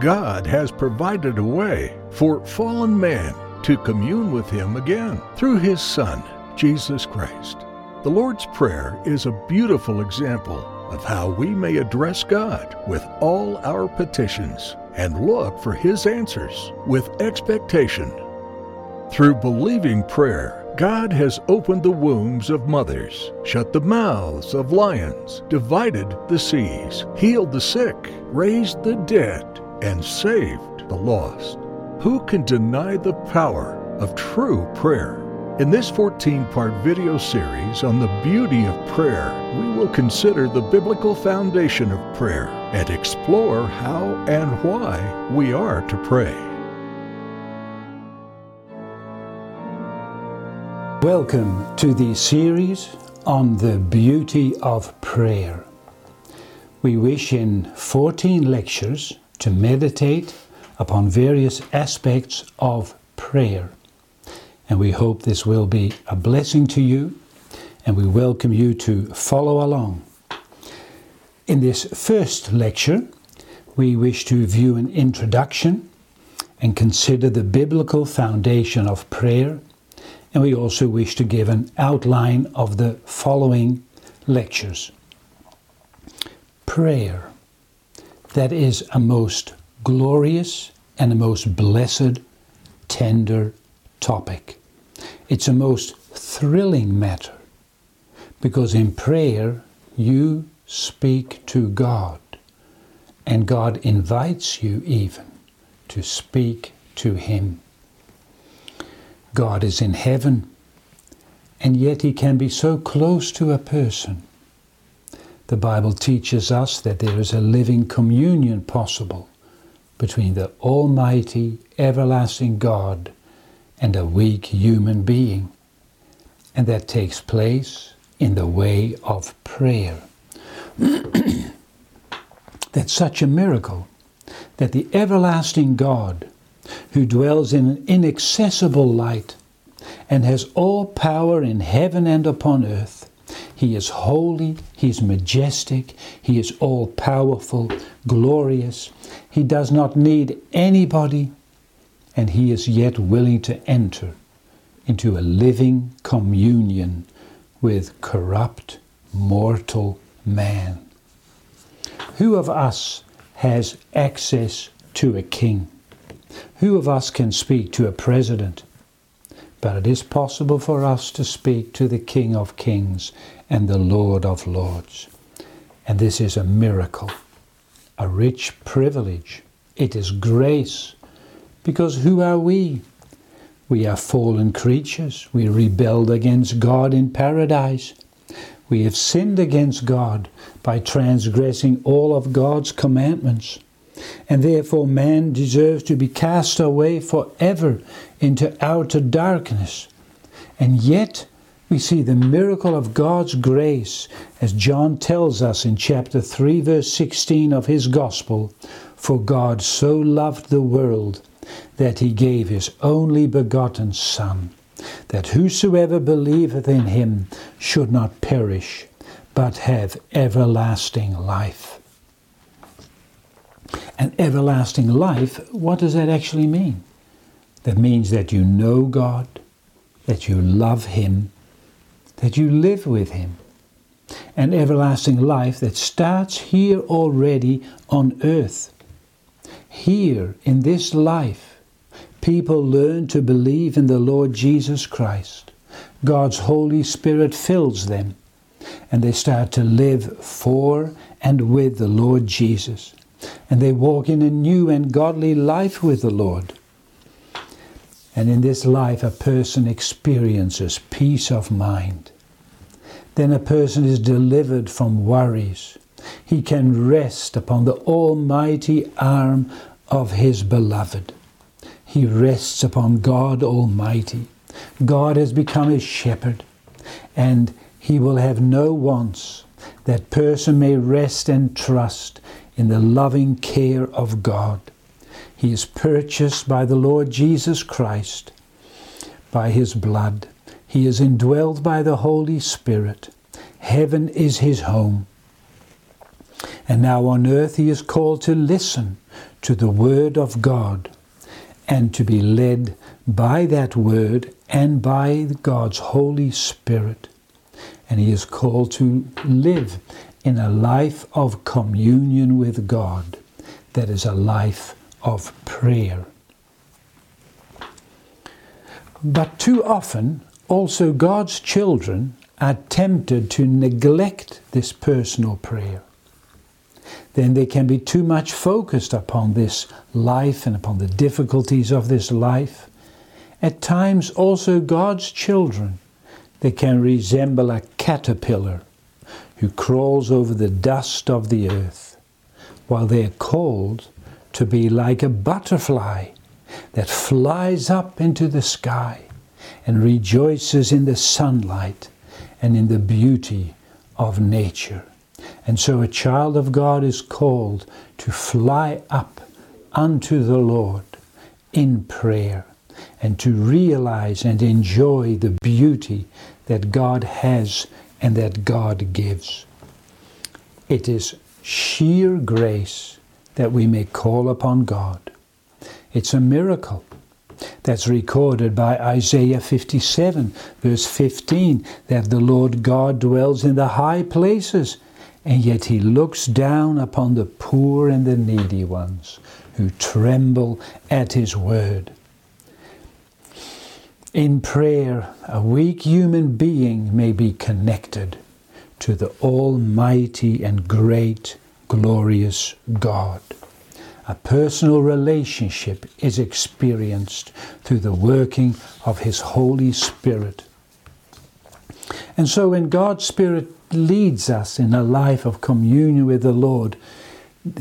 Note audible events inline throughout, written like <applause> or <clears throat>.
God has provided a way for fallen man to commune with Him again through His Son, Jesus Christ. The Lord's Prayer is a beautiful example of how we may address God with all our petitions and look for His answers with expectation. Through believing prayer, God has opened the wombs of mothers, shut the mouths of lions, divided the seas, healed the sick, raised the dead, and saved the lost. Who can deny the power of true prayer? In this 14 part video series on the beauty of prayer, we will consider the biblical foundation of prayer and explore how and why we are to pray. Welcome to the series on the beauty of prayer. We wish in 14 lectures to meditate upon various aspects of prayer. And we hope this will be a blessing to you, and we welcome you to follow along. In this first lecture, we wish to view an introduction and consider the biblical foundation of prayer, and we also wish to give an outline of the following lectures. Prayer. That is a most glorious and a most blessed, tender topic. It's a most thrilling matter because in prayer you speak to God and God invites you even to speak to Him. God is in heaven and yet He can be so close to a person. The Bible teaches us that there is a living communion possible between the Almighty, everlasting God and a weak human being. And that takes place in the way of prayer. <clears throat> That's such a miracle that the everlasting God, who dwells in an inaccessible light and has all power in heaven and upon earth, he is holy, he is majestic, he is all powerful, glorious. He does not need anybody, and he is yet willing to enter into a living communion with corrupt, mortal man. Who of us has access to a king? Who of us can speak to a president? But it is possible for us to speak to the King of Kings and the Lord of Lords. And this is a miracle, a rich privilege. It is grace. Because who are we? We are fallen creatures. We rebelled against God in paradise. We have sinned against God by transgressing all of God's commandments. And therefore, man deserves to be cast away forever into outer darkness. And yet, we see the miracle of God's grace as John tells us in chapter 3, verse 16 of his Gospel For God so loved the world that he gave his only begotten Son, that whosoever believeth in him should not perish, but have everlasting life. And everlasting life, what does that actually mean? That means that you know God, that you love Him, that you live with Him. An everlasting life that starts here already on earth. Here, in this life, people learn to believe in the Lord Jesus Christ. God's Holy Spirit fills them, and they start to live for and with the Lord Jesus. And they walk in a new and godly life with the Lord. And in this life, a person experiences peace of mind. Then a person is delivered from worries. He can rest upon the almighty arm of his beloved. He rests upon God Almighty. God has become his shepherd, and he will have no wants. That person may rest and trust in the loving care of God. He is purchased by the Lord Jesus Christ, by his blood. He is indwelled by the Holy Spirit. Heaven is his home. And now on earth he is called to listen to the Word of God and to be led by that Word and by God's Holy Spirit. And he is called to live in a life of communion with God that is a life of prayer. But too often, also God's children are tempted to neglect this personal prayer. Then they can be too much focused upon this life and upon the difficulties of this life. At times, also God's children, they can resemble a caterpillar who crawls over the dust of the earth, while they are called to be like a butterfly that flies up into the sky and rejoices in the sunlight and in the beauty of nature. And so a child of God is called to fly up unto the Lord in prayer and to realize and enjoy the beauty that God has and that God gives. It is sheer grace that we may call upon God. It's a miracle that's recorded by Isaiah 57, verse 15, that the Lord God dwells in the high places, and yet he looks down upon the poor and the needy ones who tremble at his word. In prayer, a weak human being may be connected to the Almighty and great, glorious God. A personal relationship is experienced through the working of His Holy Spirit. And so, when God's Spirit leads us in a life of communion with the Lord,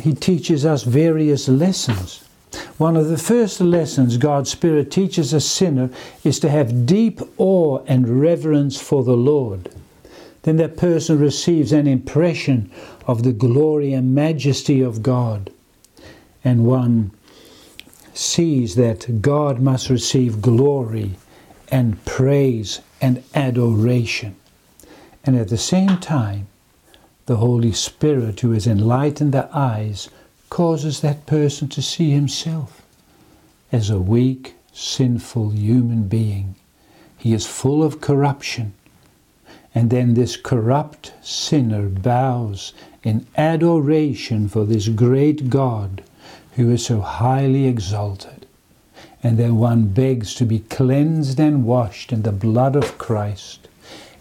He teaches us various lessons. One of the first lessons God's Spirit teaches a sinner is to have deep awe and reverence for the Lord. Then that person receives an impression of the glory and majesty of God and one sees that God must receive glory and praise and adoration. And at the same time, the Holy Spirit, who has enlightened the eyes, causes that person to see himself as a weak, sinful human being. He is full of corruption. And then this corrupt sinner bows in adoration for this great God who is so highly exalted. And then one begs to be cleansed and washed in the blood of Christ,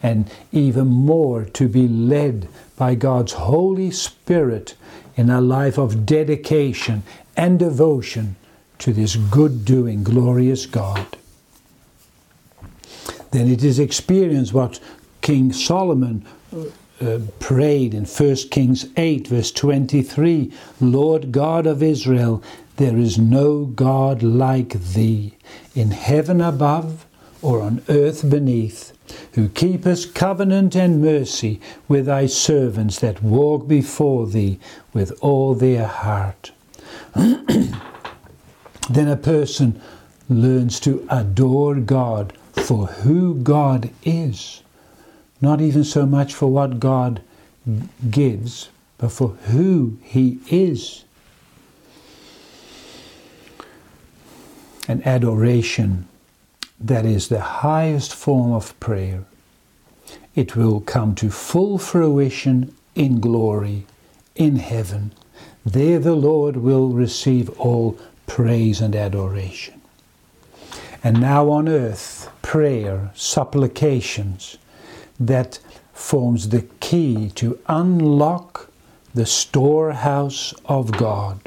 and even more to be led by God's Holy Spirit in a life of dedication and devotion to this good doing, glorious God. Then it is experience what King Solomon uh, prayed in 1 Kings 8, verse 23 Lord God of Israel, there is no God like thee, in heaven above or on earth beneath, who keepest covenant and mercy with thy servants that walk before thee with all their heart. <clears throat> then a person learns to adore God for who God is not even so much for what God gives, but for who He is. An adoration that is the highest form of prayer. It will come to full fruition in glory in heaven. There the Lord will receive all praise and adoration. And now on earth, prayer, supplications, that forms the key to unlock the storehouse of God.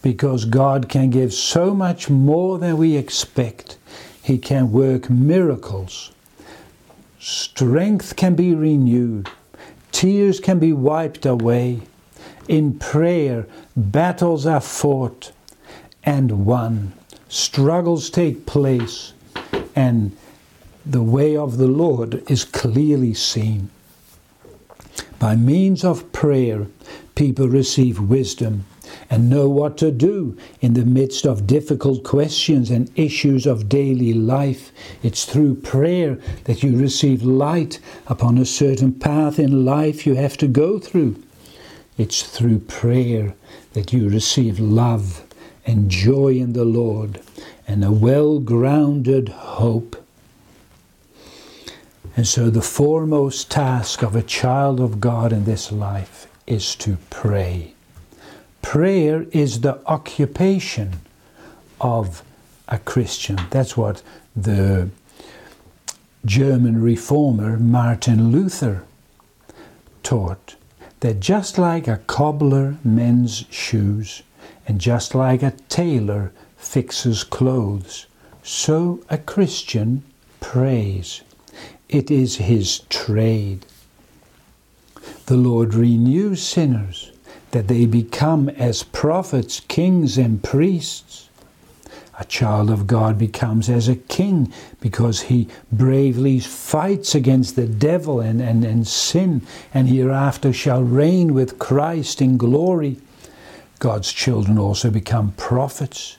Because God can give so much more than we expect. He can work miracles. Strength can be renewed. Tears can be wiped away. In prayer, battles are fought and won. Struggles take place and the way of the Lord is clearly seen. By means of prayer, people receive wisdom and know what to do in the midst of difficult questions and issues of daily life. It's through prayer that you receive light upon a certain path in life you have to go through. It's through prayer that you receive love and joy in the Lord and a well grounded hope. And so, the foremost task of a child of God in this life is to pray. Prayer is the occupation of a Christian. That's what the German reformer Martin Luther taught that just like a cobbler mends shoes, and just like a tailor fixes clothes, so a Christian prays. It is his trade. The Lord renews sinners that they become as prophets, kings, and priests. A child of God becomes as a king because he bravely fights against the devil and, and, and sin, and hereafter shall reign with Christ in glory. God's children also become prophets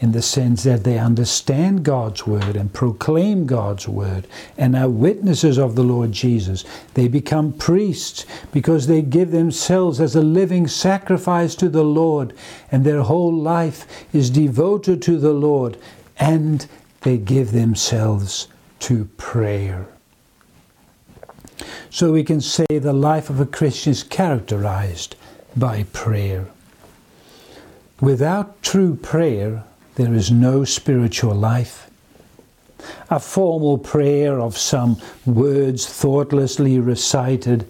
in the sense that they understand God's word and proclaim God's word and are witnesses of the Lord Jesus. They become priests because they give themselves as a living sacrifice to the Lord and their whole life is devoted to the Lord and they give themselves to prayer. So we can say the life of a Christian is characterized by prayer. Without true prayer, there is no spiritual life. A formal prayer of some words thoughtlessly recited,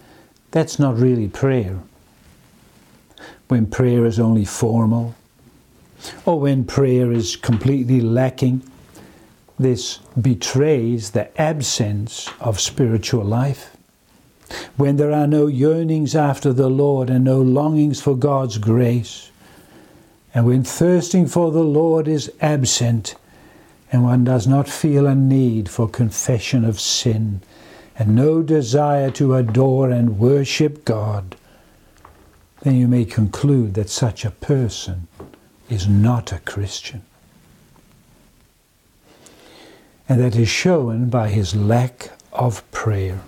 that's not really prayer. When prayer is only formal, or when prayer is completely lacking, this betrays the absence of spiritual life. When there are no yearnings after the Lord and no longings for God's grace, and when thirsting for the Lord is absent, and one does not feel a need for confession of sin, and no desire to adore and worship God, then you may conclude that such a person is not a Christian. And that is shown by his lack of prayer.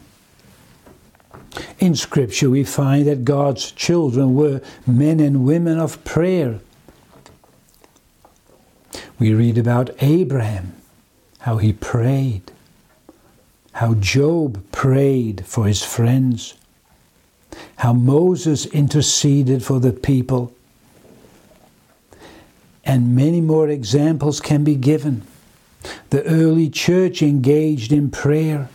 In Scripture, we find that God's children were men and women of prayer we read about Abraham, how he prayed, how Job prayed for his friends, how Moses interceded for the people. And many more examples can be given. The early church engaged in prayer.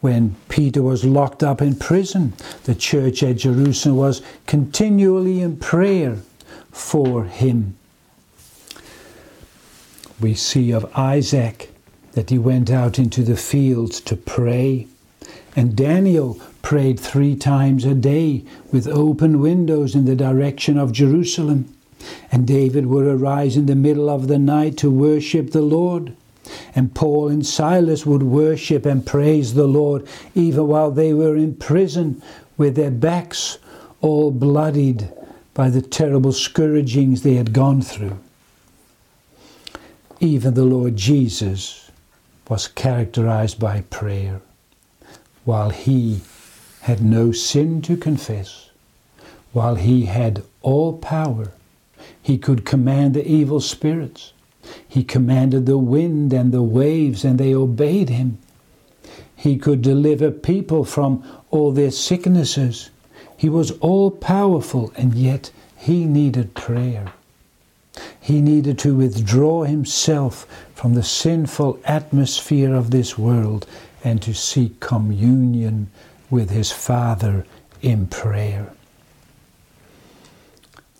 When Peter was locked up in prison, the church at Jerusalem was continually in prayer for him we see of Isaac that he went out into the fields to pray. And Daniel prayed three times a day with open windows in the direction of Jerusalem. And David would arise in the middle of the night to worship the Lord. And Paul and Silas would worship and praise the Lord even while they were in prison with their backs all bloodied by the terrible scourgings they had gone through. Even the Lord Jesus was characterized by prayer. While he had no sin to confess, while he had all power, he could command the evil spirits. He commanded the wind and the waves, and they obeyed him. He could deliver people from all their sicknesses. He was all powerful, and yet he needed prayer. He needed to withdraw himself from the sinful atmosphere of this world and to seek communion with his Father in prayer.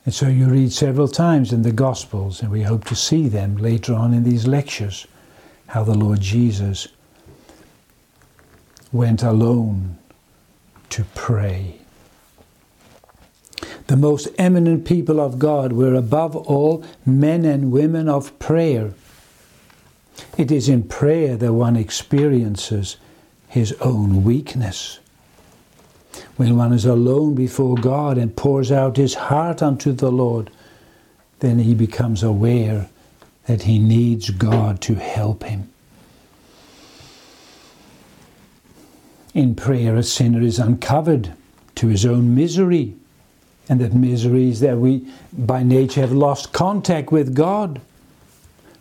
And so you read several times in the Gospels, and we hope to see them later on in these lectures, how the Lord Jesus went alone to pray. The most eminent people of God were above all men and women of prayer. It is in prayer that one experiences his own weakness. When one is alone before God and pours out his heart unto the Lord, then he becomes aware that he needs God to help him. In prayer, a sinner is uncovered to his own misery And that misery is that we, by nature, have lost contact with God.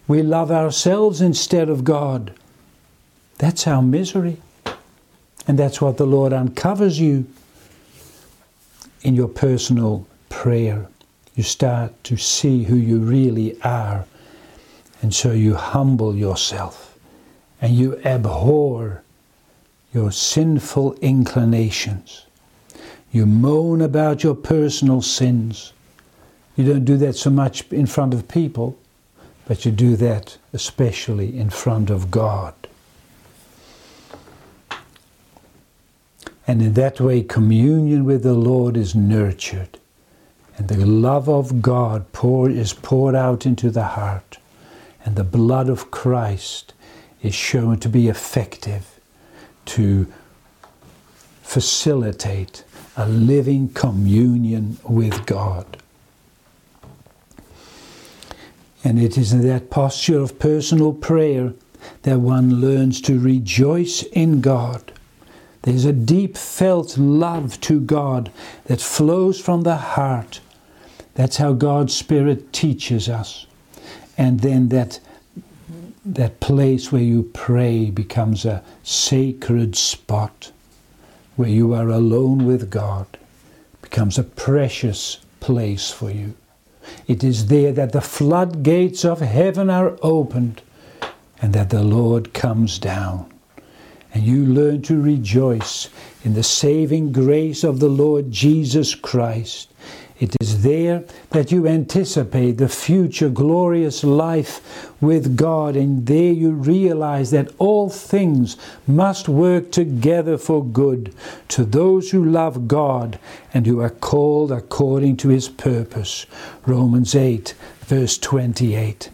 We love ourselves instead of God. That's our misery. And that's what the Lord uncovers you in your personal prayer. You start to see who you really are. And so you humble yourself and you abhor your sinful inclinations. You moan about your personal sins. You don't do that so much in front of people, but you do that especially in front of God. And in that way, communion with the Lord is nurtured, and the love of God pour, is poured out into the heart, and the blood of Christ is shown to be effective to facilitate a living communion with God. And it is in that posture of personal prayer that one learns to rejoice in God. There's a deep felt love to God that flows from the heart. That's how God's Spirit teaches us. And then that, that place where you pray becomes a sacred spot where you are alone with God, becomes a precious place for you. It is there that the floodgates of heaven are opened and that the Lord comes down. And you learn to rejoice in the saving grace of the Lord Jesus Christ. It is there that you anticipate the future glorious life with God, and there you realize that all things must work together for good to those who love God and who are called according to his purpose. Romans 8, verse 28.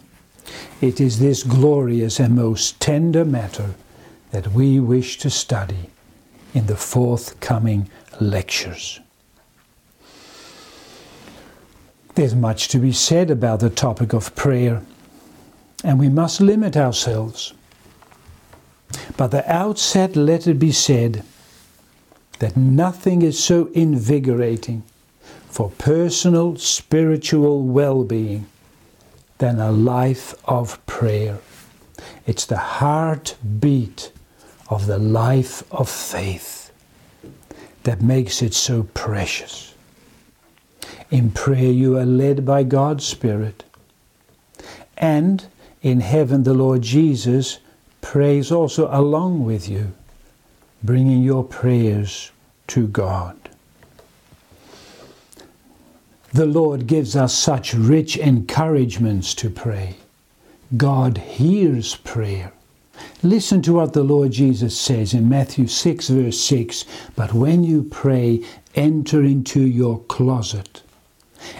It is this glorious and most tender matter that we wish to study in the forthcoming lectures. There's much to be said about the topic of prayer, and we must limit ourselves. But the outset, let it be said that nothing is so invigorating for personal spiritual well being than a life of prayer. It's the heartbeat of the life of faith that makes it so precious. In prayer, you are led by God's Spirit. And in heaven, the Lord Jesus prays also along with you, bringing your prayers to God. The Lord gives us such rich encouragements to pray. God hears prayer. Listen to what the Lord Jesus says in Matthew 6, verse 6 But when you pray, enter into your closet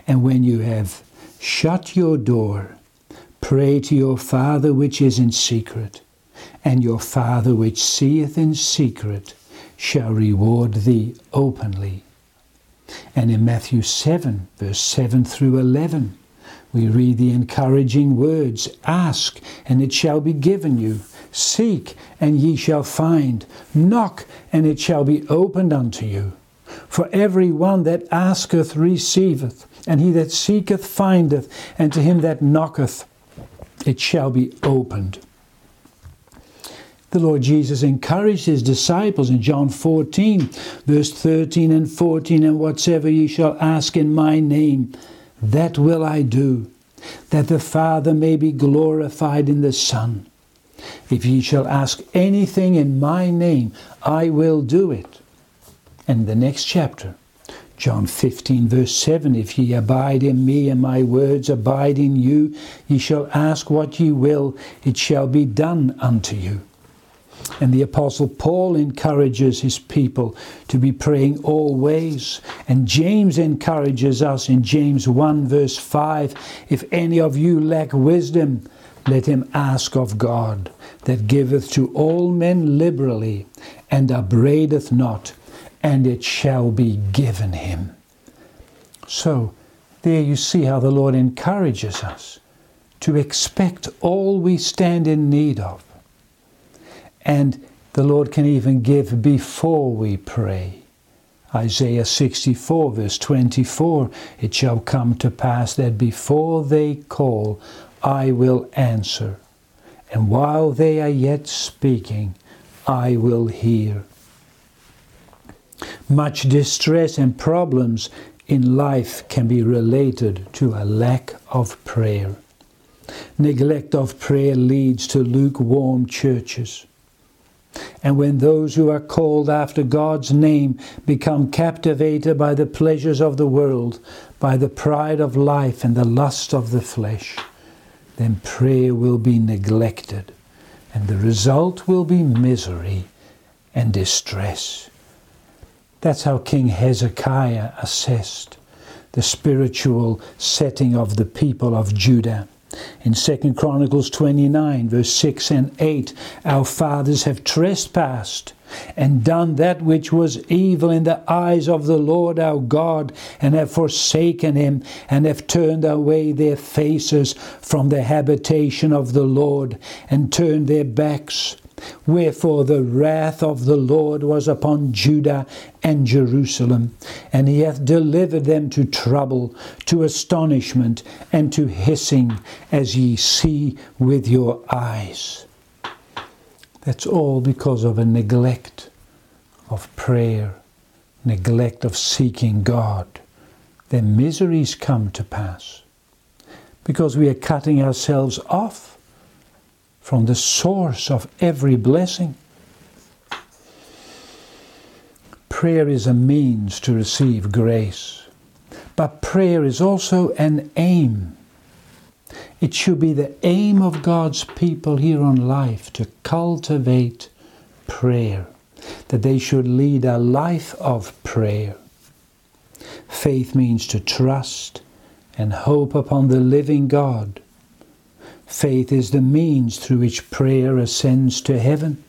and when you have shut your door, pray to your Father which is in secret, and your Father which seeth in secret shall reward thee openly. And in Matthew 7, verse 7 through 11, we read the encouraging words Ask, and it shall be given you. Seek, and ye shall find. Knock, and it shall be opened unto you. For every one that asketh receiveth, and he that seeketh findeth, and to him that knocketh it shall be opened. The Lord Jesus encouraged his disciples in John 14, verse 13 and 14, and whatsoever ye shall ask in my name, that will I do, that the Father may be glorified in the Son. If ye shall ask anything in my name, I will do it. And the next chapter, John 15, verse 7 If ye abide in me and my words abide in you, ye shall ask what ye will, it shall be done unto you. And the Apostle Paul encourages his people to be praying always. And James encourages us in James 1, verse 5 If any of you lack wisdom, let him ask of God, that giveth to all men liberally, and upbraideth not and it shall be given him. So, there you see how the Lord encourages us to expect all we stand in need of. And the Lord can even give before we pray Isaiah 64, verse 24 It shall come to pass that before they call, I will answer, and while they are yet speaking, I will hear. Much distress and problems in life can be related to a lack of prayer. Neglect of prayer leads to lukewarm churches. And when those who are called after God's name become captivated by the pleasures of the world, by the pride of life and the lust of the flesh, then prayer will be neglected, and the result will be misery and distress. That's how King Hezekiah assessed the spiritual setting of the people of Judah. In 2 Chronicles 29, verse 6 and 8, our fathers have trespassed and done that which was evil in the eyes of the Lord our God, and have forsaken him, and have turned away their faces from the habitation of the Lord, and turned their backs Wherefore the wrath of the Lord was upon Judah and Jerusalem, and he hath delivered them to trouble, to astonishment, and to hissing, as ye see with your eyes. That's all because of a neglect of prayer, neglect of seeking God. Then miseries come to pass because we are cutting ourselves off from the source of every blessing. Prayer is a means to receive grace, but prayer is also an aim. It should be the aim of God's people here on life to cultivate prayer, that they should lead a life of prayer. Faith means to trust and hope upon the living God Faith is the means through which prayer ascends to heaven.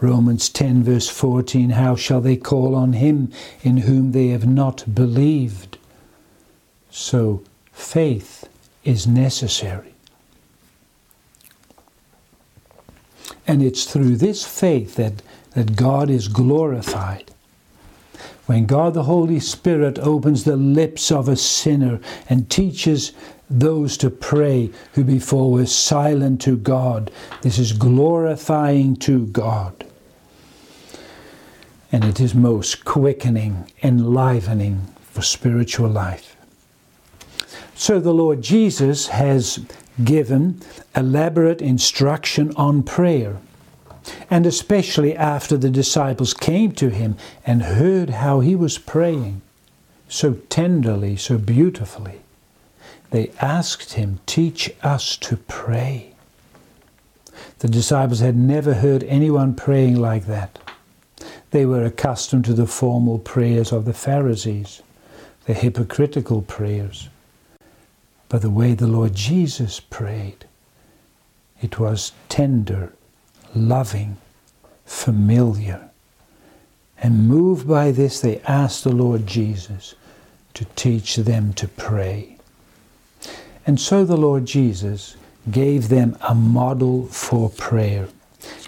Romans 10, verse 14 How shall they call on him in whom they have not believed? So, faith is necessary. And it's through this faith that, that God is glorified. When God the Holy Spirit opens the lips of a sinner and teaches those to pray who before were silent to God. This is glorifying to God. And it is most quickening, enlivening for spiritual life. So the Lord Jesus has given elaborate instruction on prayer. And especially after the disciples came to him and heard how he was praying so tenderly, so beautifully they asked him, Teach us to pray. The disciples had never heard anyone praying like that. They were accustomed to the formal prayers of the Pharisees, the hypocritical prayers. But the way the Lord Jesus prayed, it was tender, loving, familiar. And moved by this, they asked the Lord Jesus to teach them to pray. And so the Lord Jesus gave them a model for prayer.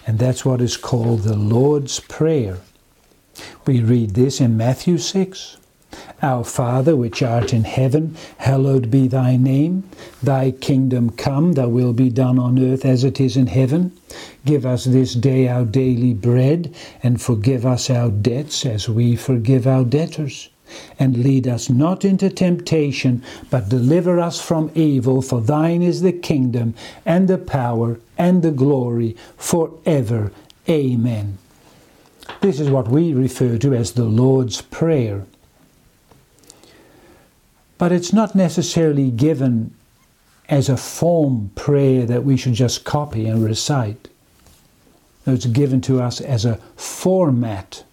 And that's what is called the Lord's Prayer. We read this in Matthew 6. Our Father, which art in heaven, hallowed be thy name. Thy kingdom come, thy will be done on earth as it is in heaven. Give us this day our daily bread, and forgive us our debts as we forgive our debtors and lead us not into temptation, but deliver us from evil. For thine is the kingdom, and the power, and the glory, forever. Amen. This is what we refer to as the Lord's Prayer. But it's not necessarily given as a form prayer that we should just copy and recite. it's given to us as a format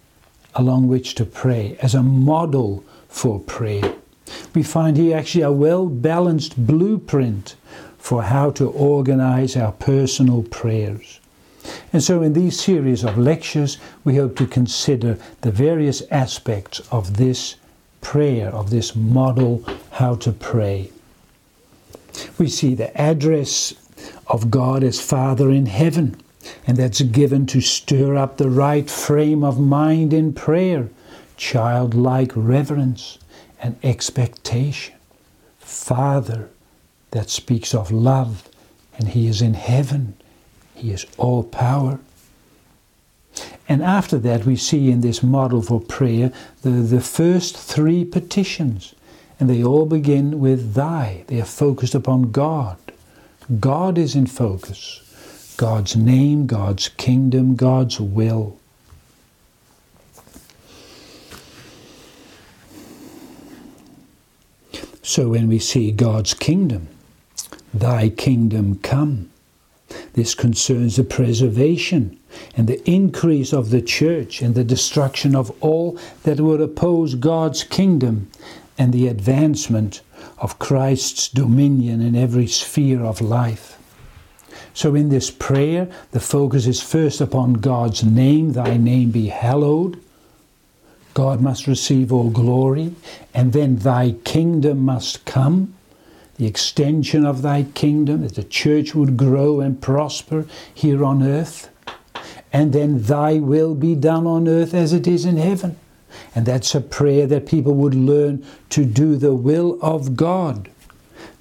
along which to pray, as a model for prayer. We find here actually a well balanced blueprint for how to organize our personal prayers. And so, in these series of lectures, we hope to consider the various aspects of this prayer, of this model, how to pray. We see the address of God as Father in heaven and that's given to stir up the right frame of mind in prayer. childlike reverence and expectation. Father that speaks of love, and He is in heaven. He is all power. And after that, we see in this model for prayer the, the first three petitions. And they all begin with Thy. They are focused upon God. God is in focus. God's name, God's kingdom, God's will. So when we see God's kingdom, Thy kingdom come, this concerns the preservation and the increase of the church and the destruction of all that would oppose God's kingdom and the advancement of Christ's dominion in every sphere of life. So, in this prayer, the focus is first upon God's name, Thy name be hallowed. God must receive all glory, and then Thy kingdom must come the extension of thy kingdom, that the church would grow and prosper here on earth. And then thy will be done on earth as it is in heaven. And that's a prayer that people would learn to do the will of God,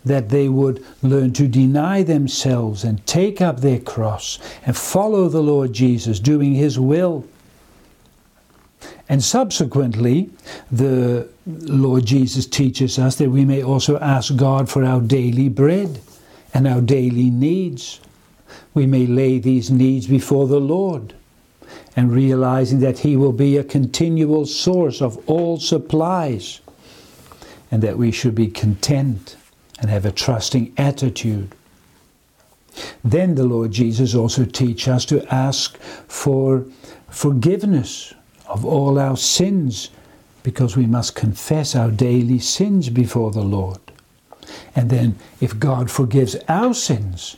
that they would learn to deny themselves and take up their cross and follow the Lord Jesus, doing his will. And subsequently, the Lord Jesus teaches us that we may also ask God for our daily bread and our daily needs. We may lay these needs before the Lord and realizing that He will be a continual source of all supplies and that we should be content and have a trusting attitude. Then the Lord Jesus also teaches us to ask for forgiveness of all our sins because we must confess our daily sins before the Lord. And then, if God forgives our sins,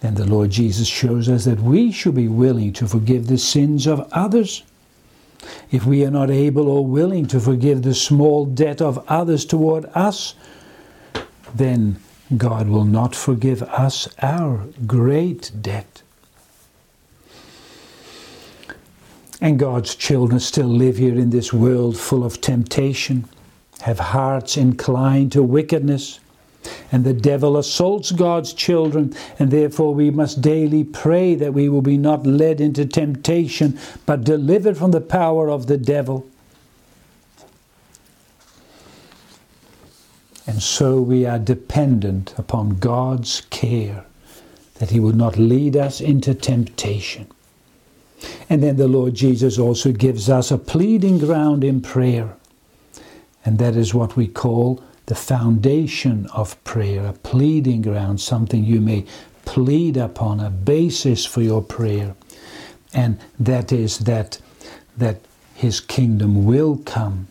then the Lord Jesus shows us that we should be willing to forgive the sins of others. If we are not able or willing to forgive the small debt of others toward us, then God will not forgive us our great debt. And God's children still live here in this world full of temptation, have hearts inclined to wickedness. And the devil assaults God's children, and therefore we must daily pray that we will be not led into temptation, but delivered from the power of the devil. And so we are dependent upon God's care that He would not lead us into temptation. And then the Lord Jesus also gives us a pleading ground in prayer. And that is what we call the foundation of prayer, a pleading ground, something you may plead upon, a basis for your prayer. And that is that, that His kingdom will come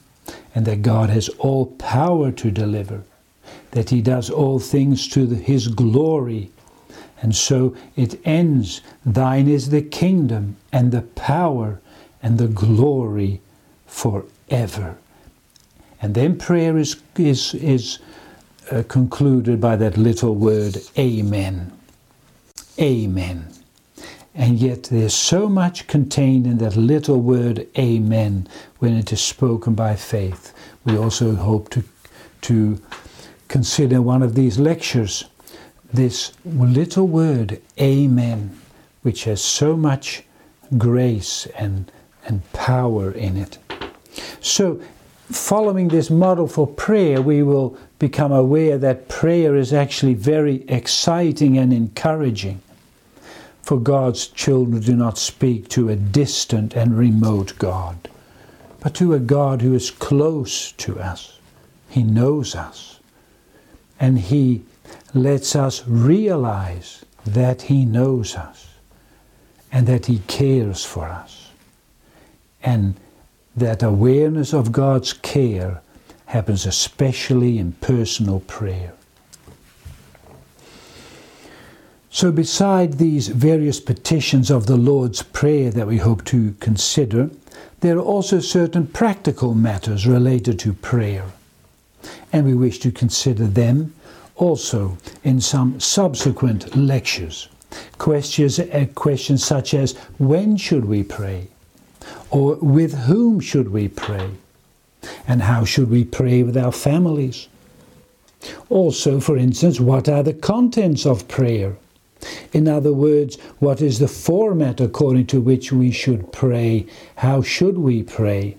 and that God has all power to deliver, that He does all things to His glory and so it ends Thine is the kingdom and the power and the glory forever. And then prayer is, is, is uh, concluded by that little word, Amen. Amen. And yet there's so much contained in that little word, Amen, when it is spoken by faith. We also hope to, to consider one of these lectures this little word, Amen, which has so much grace and, and power in it. So, following this model for prayer, we will become aware that prayer is actually very exciting and encouraging. For God's children do not speak to a distant and remote God, but to a God who is close to us. He knows us. And He lets us realize that He knows us and that He cares for us. And that awareness of God's care happens especially in personal prayer. So, beside these various petitions of the Lord's Prayer that we hope to consider, there are also certain practical matters related to prayer, and we wish to consider them also in some subsequent lectures. Questions, uh, questions such as when should we pray? Or with whom should we pray? And how should we pray with our families? Also, for instance, what are the contents of prayer? In other words, what is the format according to which we should pray? How should we pray?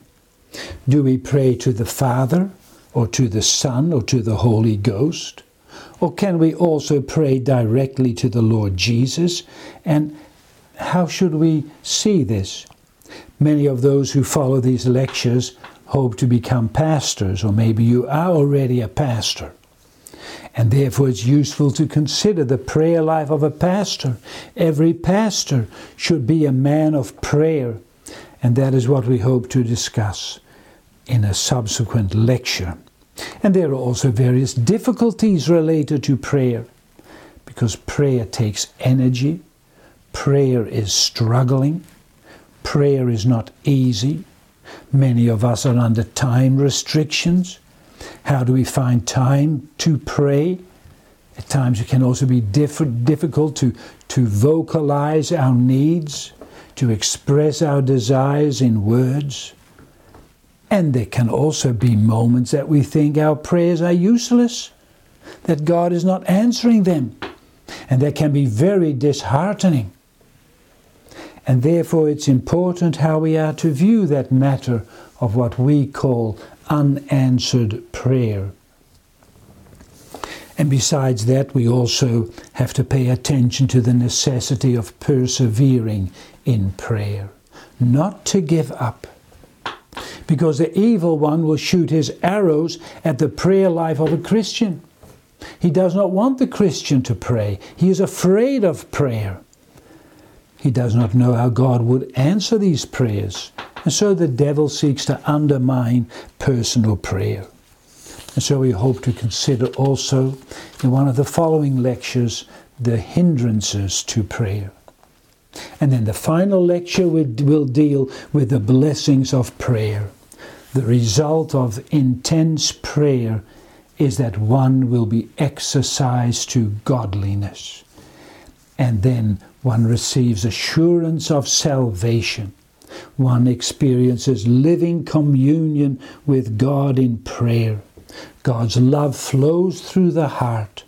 Do we pray to the Father, or to the Son, or to the Holy Ghost? Or can we also pray directly to the Lord Jesus? And how should we see this? Many of those who follow these lectures hope to become pastors, or maybe you are already a pastor. And therefore, it's useful to consider the prayer life of a pastor. Every pastor should be a man of prayer. And that is what we hope to discuss in a subsequent lecture. And there are also various difficulties related to prayer because prayer takes energy, prayer is struggling, prayer is not easy. Many of us are under time restrictions. How do we find time to pray? At times it can also be diff- difficult to, to vocalize our needs, to express our desires in words. And there can also be moments that we think our prayers are useless, that God is not answering them. And that can be very disheartening. And therefore, it's important how we are to view that matter of what we call unanswered prayer. And besides that, we also have to pay attention to the necessity of persevering in prayer, not to give up. Because the evil one will shoot his arrows at the prayer life of a Christian. He does not want the Christian to pray, he is afraid of prayer. He does not know how God would answer these prayers. And so the devil seeks to undermine personal prayer. And so we hope to consider also in one of the following lectures the hindrances to prayer. And then the final lecture will deal with the blessings of prayer. The result of intense prayer is that one will be exercised to godliness. And then one receives assurance of salvation one experiences living communion with God in prayer. God's love flows through the heart.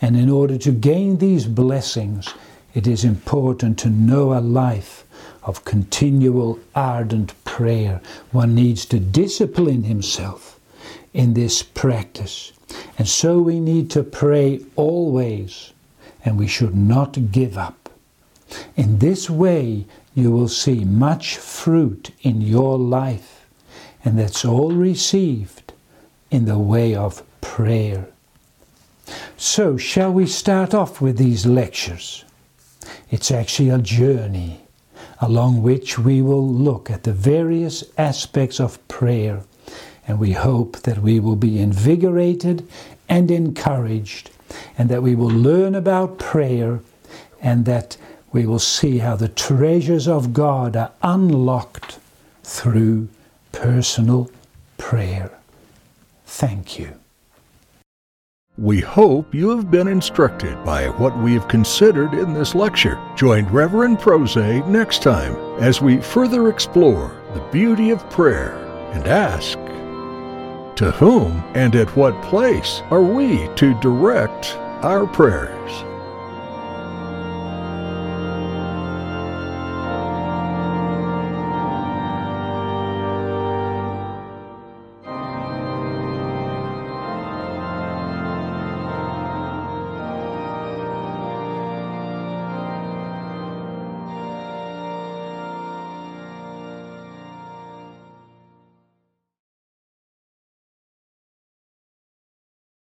And in order to gain these blessings, it is important to know a life of continual ardent prayer. One needs to discipline himself in this practice. And so we need to pray always, and we should not give up. In this way, you will see much fruit in your life, and that's all received in the way of prayer. So, shall we start off with these lectures? It's actually a journey along which we will look at the various aspects of prayer, and we hope that we will be invigorated and encouraged, and that we will learn about prayer, and that we will see how the treasures of God are unlocked through personal prayer. Thank you. We hope you have been instructed by what we have considered in this lecture. Join Reverend Prose next time as we further explore the beauty of prayer and ask, To whom and at what place are we to direct our prayers?